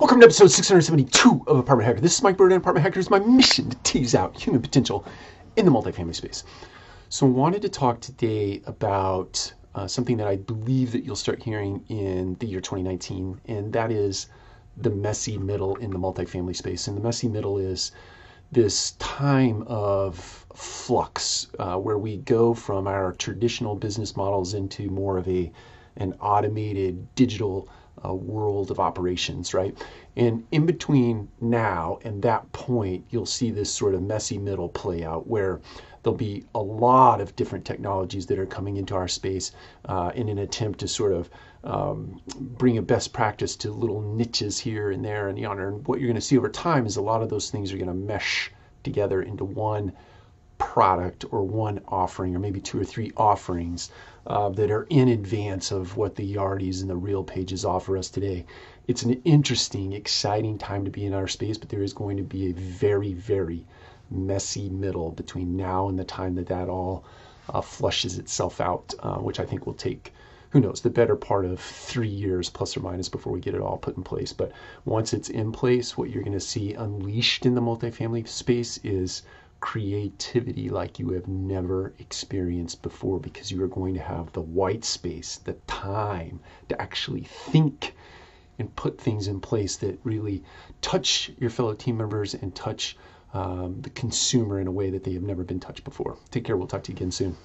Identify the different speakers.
Speaker 1: Welcome to episode 672 of Apartment Hacker. This is Mike Brewer and Apartment Hacker. It's my mission to tease out human potential in the multifamily space. So I wanted to talk today about uh, something that I believe that you'll start hearing in the year 2019, and that is the messy middle in the multifamily space. And the messy middle is this time of flux uh, where we go from our traditional business models into more of a an automated digital uh, world of operations, right? And in between now and that point, you'll see this sort of messy middle play out where there'll be a lot of different technologies that are coming into our space uh, in an attempt to sort of um, bring a best practice to little niches here and there and yonder. And what you're going to see over time is a lot of those things are going to mesh together into one product or one offering or maybe two or three offerings uh, that are in advance of what the Yardis and the RealPages offer us today. It's an interesting, exciting time to be in our space, but there is going to be a very, very messy middle between now and the time that that all uh, flushes itself out, uh, which I think will take who knows, the better part of three years plus or minus before we get it all put in place. But once it's in place, what you're going to see unleashed in the multifamily space is creativity like you have never experienced before because you are going to have the white space, the time to actually think and put things in place that really touch your fellow team members and touch um, the consumer in a way that they have never been touched before. Take care. We'll talk to you again soon.